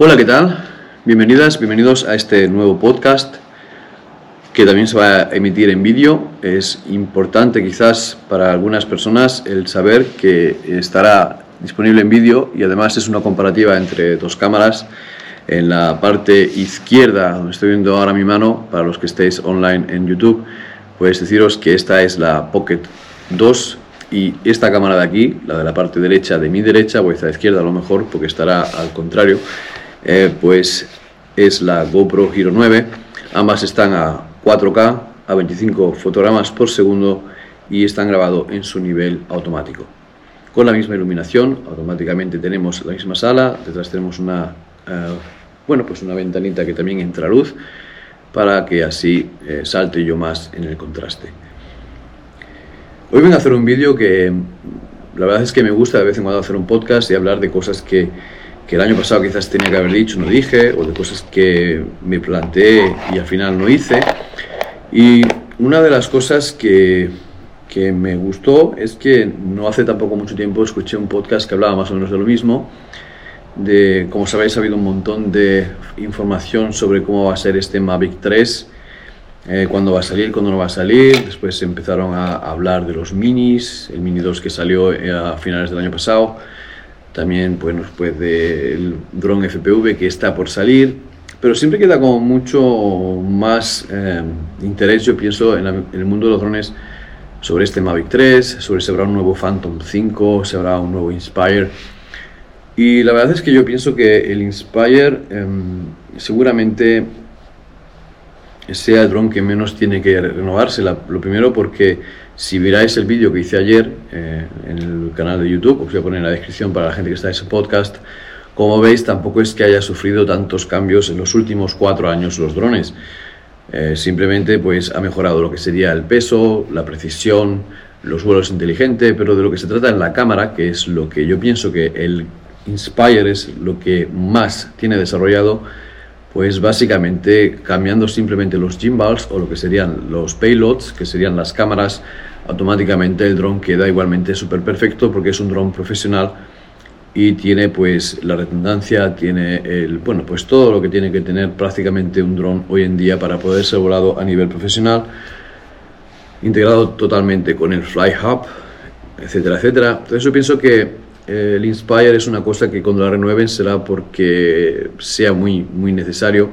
Hola, ¿qué tal? Bienvenidas, bienvenidos a este nuevo podcast que también se va a emitir en vídeo. Es importante quizás para algunas personas el saber que estará disponible en vídeo y además es una comparativa entre dos cámaras. En la parte izquierda, donde estoy viendo ahora mi mano, para los que estéis online en YouTube, pues deciros que esta es la Pocket 2 y esta cámara de aquí, la de la parte derecha de mi derecha, o esta izquierda a lo mejor, porque estará al contrario, eh, pues es la GoPro Hero 9. Ambas están a 4K, a 25 fotogramas por segundo y están grabados en su nivel automático. Con la misma iluminación, automáticamente tenemos la misma sala, detrás tenemos una, eh, bueno, pues una ventanita que también entra luz para que así eh, salte yo más en el contraste. Hoy vengo a hacer un vídeo que la verdad es que me gusta de vez en cuando hacer un podcast y hablar de cosas que, que el año pasado quizás tenía que haber dicho, no dije, o de cosas que me planteé y al final no hice. Y una de las cosas que, que me gustó es que no hace tampoco mucho tiempo escuché un podcast que hablaba más o menos de lo mismo. De, como sabéis, ha habido un montón de información sobre cómo va a ser este Mavic 3, eh, cuándo va a salir, cuándo no va a salir. Después empezaron a hablar de los minis, el Mini 2 que salió eh, a finales del año pasado. También, pues del drone FPV que está por salir. Pero siempre queda como mucho más eh, interés, yo pienso, en, en el mundo de los drones sobre este Mavic 3, sobre si habrá un nuevo Phantom 5, si habrá un nuevo Inspire. Y la verdad es que yo pienso que el Inspire em, seguramente sea el dron que menos tiene que renovarse. lo primero porque si miráis el vídeo que hice ayer eh, en el canal de YouTube, os voy a poner en la descripción para la gente que está en ese podcast, como veis tampoco es que haya sufrido tantos cambios en los últimos cuatro años los drones. Eh, simplemente pues ha mejorado lo que sería el peso, la precisión, los vuelos inteligentes, pero de lo que se trata en la cámara, que es lo que yo pienso que el Inspire es lo que más tiene desarrollado, pues básicamente cambiando simplemente los gimbals o lo que serían los payloads, que serían las cámaras, automáticamente el dron queda igualmente súper perfecto porque es un dron profesional y tiene pues la redundancia, tiene el, bueno, pues todo lo que tiene que tener prácticamente un dron hoy en día para poder ser volado a nivel profesional, integrado totalmente con el Fly Hub, etcétera, etcétera. Entonces yo pienso que el Inspire es una cosa que cuando la renueven será porque sea muy, muy necesario,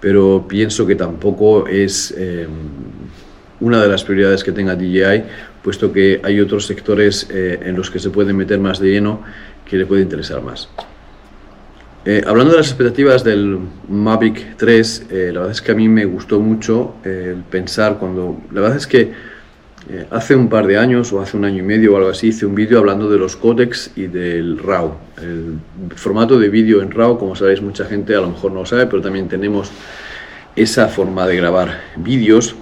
pero pienso que tampoco es eh, una de las prioridades que tenga DJI, puesto que hay otros sectores eh, en los que se pueden meter más de lleno que le puede interesar más. Eh, hablando de las expectativas del Mavic 3, eh, la verdad es que a mí me gustó mucho el pensar cuando... La verdad es que eh, hace un par de años o hace un año y medio o algo así hice un vídeo hablando de los codecs y del RAW. El formato de vídeo en RAW, como sabéis mucha gente a lo mejor no lo sabe, pero también tenemos esa forma de grabar vídeos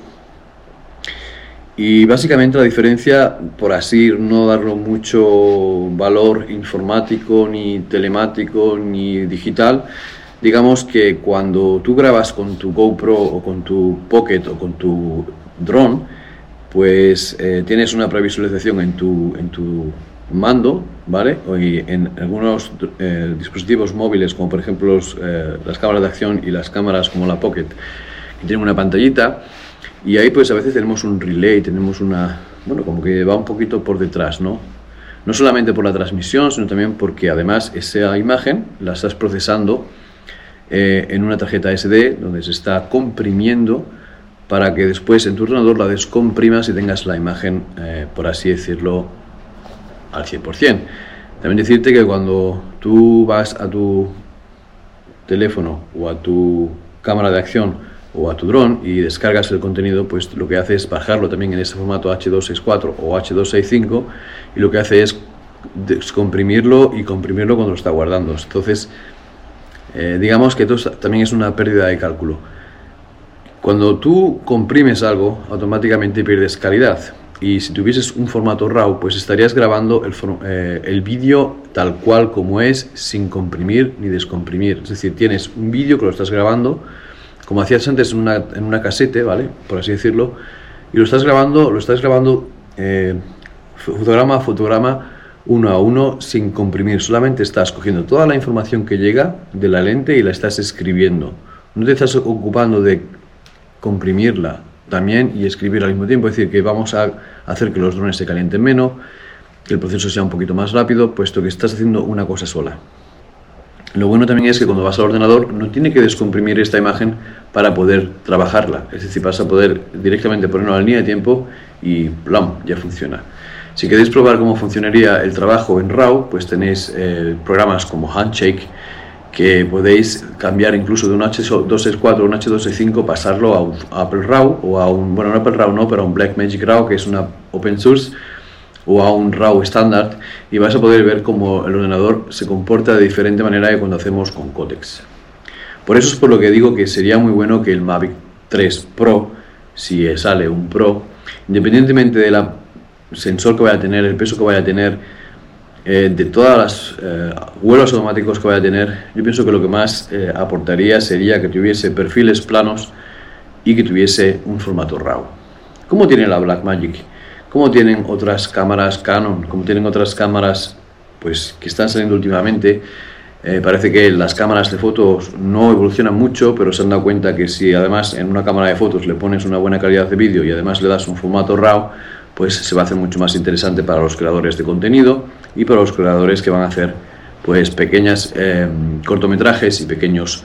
y básicamente la diferencia, por así no darlo mucho valor informático, ni telemático, ni digital, digamos que cuando tú grabas con tu GoPro o con tu Pocket o con tu drone, pues eh, tienes una previsualización en tu, en tu mando, ¿vale? Y en algunos eh, dispositivos móviles, como por ejemplo eh, las cámaras de acción y las cámaras como la Pocket, que tienen una pantallita, y ahí pues a veces tenemos un relay, tenemos una, bueno, como que va un poquito por detrás, ¿no? No solamente por la transmisión, sino también porque además esa imagen la estás procesando en una tarjeta SD donde se está comprimiendo para que después en tu ordenador la descomprimas y tengas la imagen, eh, por así decirlo, al 100%. También decirte que cuando tú vas a tu teléfono o a tu cámara de acción o a tu dron y descargas el contenido, pues lo que hace es bajarlo también en ese formato H264 o H265 y lo que hace es descomprimirlo y comprimirlo cuando lo está guardando. Entonces, eh, digamos que esto también es una pérdida de cálculo. Cuando tú comprimes algo, automáticamente pierdes calidad. Y si tuvieses un formato RAW, pues estarías grabando el, eh, el vídeo tal cual como es, sin comprimir ni descomprimir. Es decir, tienes un vídeo que lo estás grabando, como hacías antes en una, en una casete, ¿vale? Por así decirlo, y lo estás grabando, lo estás grabando eh, fotograma a fotograma uno a uno sin comprimir, solamente estás cogiendo toda la información que llega de la lente y la estás escribiendo. No te estás ocupando de comprimirla también y escribir al mismo tiempo, es decir, que vamos a hacer que los drones se calienten menos, que el proceso sea un poquito más rápido, puesto que estás haciendo una cosa sola. Lo bueno también es que cuando vas al ordenador no tiene que descomprimir esta imagen para poder trabajarla. Es decir, vas a poder directamente ponerlo a la línea de tiempo y ¡plam! ya funciona. Si queréis probar cómo funcionaría el trabajo en RAW, pues tenéis eh, programas como Handshake que podéis cambiar incluso de un H264 a un H265, pasarlo a, Apple RAW o a un, bueno, no Apple RAW no, pero a un Blackmagic RAW que es una open source o a un RAW estándar y vas a poder ver cómo el ordenador se comporta de diferente manera que cuando hacemos con Codex. Por eso es por lo que digo que sería muy bueno que el Mavic 3 Pro, si sale un Pro, independientemente del sensor que vaya a tener, el peso que vaya a tener, eh, de todas las eh, vuelos automáticos que vaya a tener, yo pienso que lo que más eh, aportaría sería que tuviese perfiles planos y que tuviese un formato RAW. ¿Cómo tiene la Blackmagic? como tienen otras cámaras Canon, como tienen otras cámaras pues, que están saliendo últimamente. Eh, parece que las cámaras de fotos no evolucionan mucho, pero se han dado cuenta que si además en una cámara de fotos le pones una buena calidad de vídeo y además le das un formato RAW, pues se va a hacer mucho más interesante para los creadores de contenido y para los creadores que van a hacer pues pequeñas eh, cortometrajes y pequeños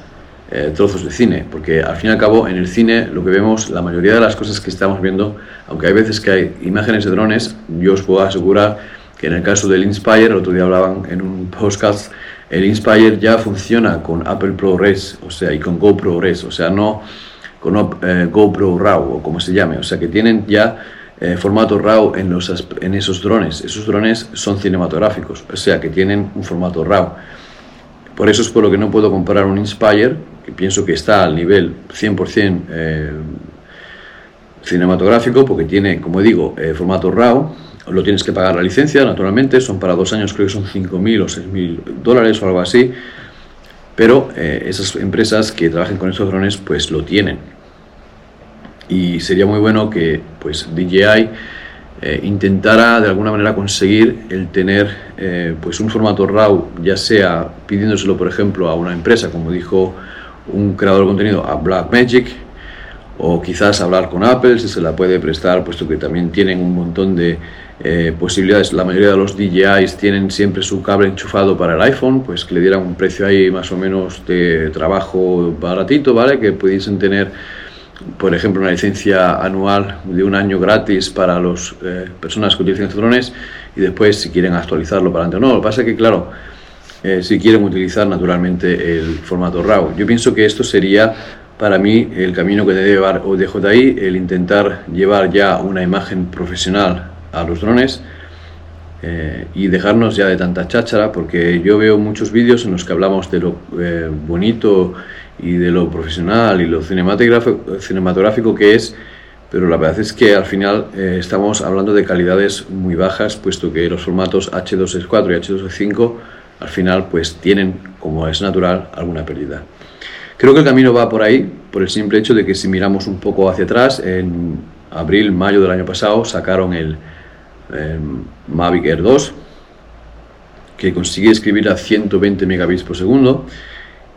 eh, trozos de cine, porque al fin y al cabo en el cine lo que vemos, la mayoría de las cosas que estamos viendo, aunque hay veces que hay imágenes de drones, yo os puedo asegurar que en el caso del Inspire, el otro día hablaban en un podcast, el Inspire ya funciona con Apple ProRes, o sea, y con GoPro Res, o sea, no con eh, GoPro RAW o como se llame, o sea, que tienen ya eh, formato RAW en, los, en esos drones. Esos drones son cinematográficos, o sea, que tienen un formato RAW. Por eso es por lo que no puedo comprar un Inspire, que pienso que está al nivel 100% eh, cinematográfico, porque tiene, como digo, eh, formato RAW. Lo tienes que pagar la licencia, naturalmente, son para dos años, creo que son 5.000 o 6.000 dólares o algo así. Pero eh, esas empresas que trabajen con estos drones, pues lo tienen. Y sería muy bueno que pues DJI eh, intentara de alguna manera conseguir el tener eh, pues un formato RAW, ya sea pidiéndoselo por ejemplo a una empresa, como dijo un creador de contenido, a Blackmagic, o quizás hablar con Apple si se la puede prestar, puesto que también tienen un montón de eh, posibilidades. La mayoría de los DJIs tienen siempre su cable enchufado para el iPhone, pues que le dieran un precio ahí más o menos de trabajo baratito, ¿vale? Que pudiesen tener por ejemplo, una licencia anual de un año gratis para las eh, personas que utilizan estos drones y después si quieren actualizarlo para adelante o no. Lo que pasa es que, claro, eh, si quieren utilizar naturalmente el formato RAW. Yo pienso que esto sería para mí el camino que debe llevar ODJI, el intentar llevar ya una imagen profesional a los drones eh, y dejarnos ya de tanta cháchara, porque yo veo muchos vídeos en los que hablamos de lo bonito y de lo profesional y lo cinematográfico que es, pero la verdad es que al final eh, estamos hablando de calidades muy bajas, puesto que los formatos H264 y H265 al final pues tienen, como es natural, alguna pérdida. Creo que el camino va por ahí, por el simple hecho de que si miramos un poco hacia atrás, en abril, mayo del año pasado sacaron el Mavic Air 2, que consigue escribir a 120 megabits por segundo.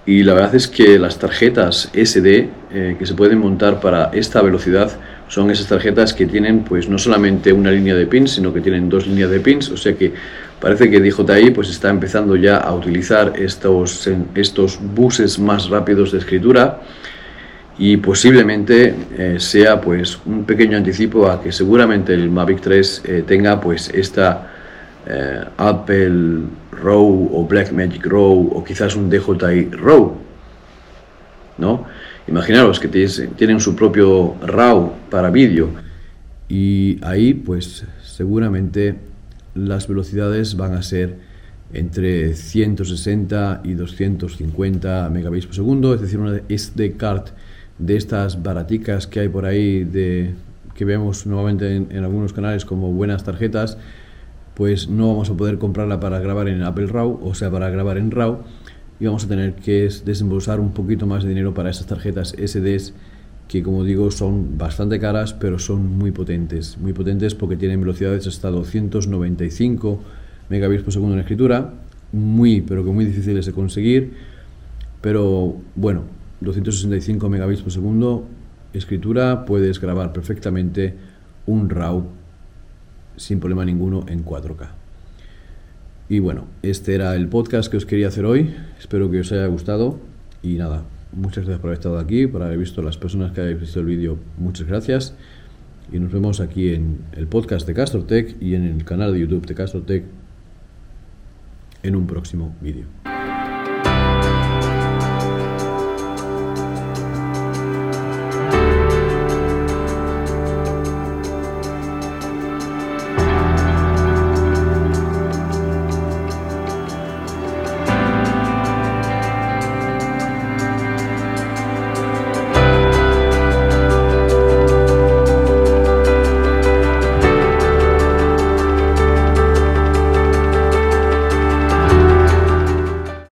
Y la verdad es que las tarjetas SD eh, que se pueden montar para esta velocidad son esas tarjetas que tienen pues no solamente una línea de pins, sino que tienen dos líneas de pins, o sea que parece que DJI pues está empezando ya a utilizar estos, estos buses más rápidos de escritura y posiblemente eh, sea pues un pequeño anticipo a que seguramente el Mavic 3 eh, tenga pues esta Apple RAW o Blackmagic RAW o quizás un DJI RAW, ¿no? Imaginaros que tienen su propio RAW para vídeo y ahí pues seguramente las velocidades van a ser entre 160 y 250 megabits por segundo, es decir, una SD card de estas baraticas que hay por ahí de que vemos nuevamente en algunos canales como buenas tarjetas pues no vamos a poder comprarla para grabar en Apple RAW, o sea, para grabar en RAW, y vamos a tener que desembolsar un poquito más de dinero para esas tarjetas SDs que como digo son bastante caras pero son muy potentes, muy potentes porque tienen velocidades hasta 295 megabits por segundo en escritura, muy, pero que muy difíciles de conseguir, pero bueno, 265 megabits por segundo, escritura, puedes grabar perfectamente un RAW sin problema ninguno en 4K. Y bueno, este era el podcast que os quería hacer hoy. Espero que os haya gustado. Y nada, muchas gracias por haber estado aquí, por haber visto las personas que habéis visto el vídeo. Muchas gracias. Y nos vemos aquí en el podcast de CastroTech y en el canal de YouTube de CastroTech en un próximo vídeo.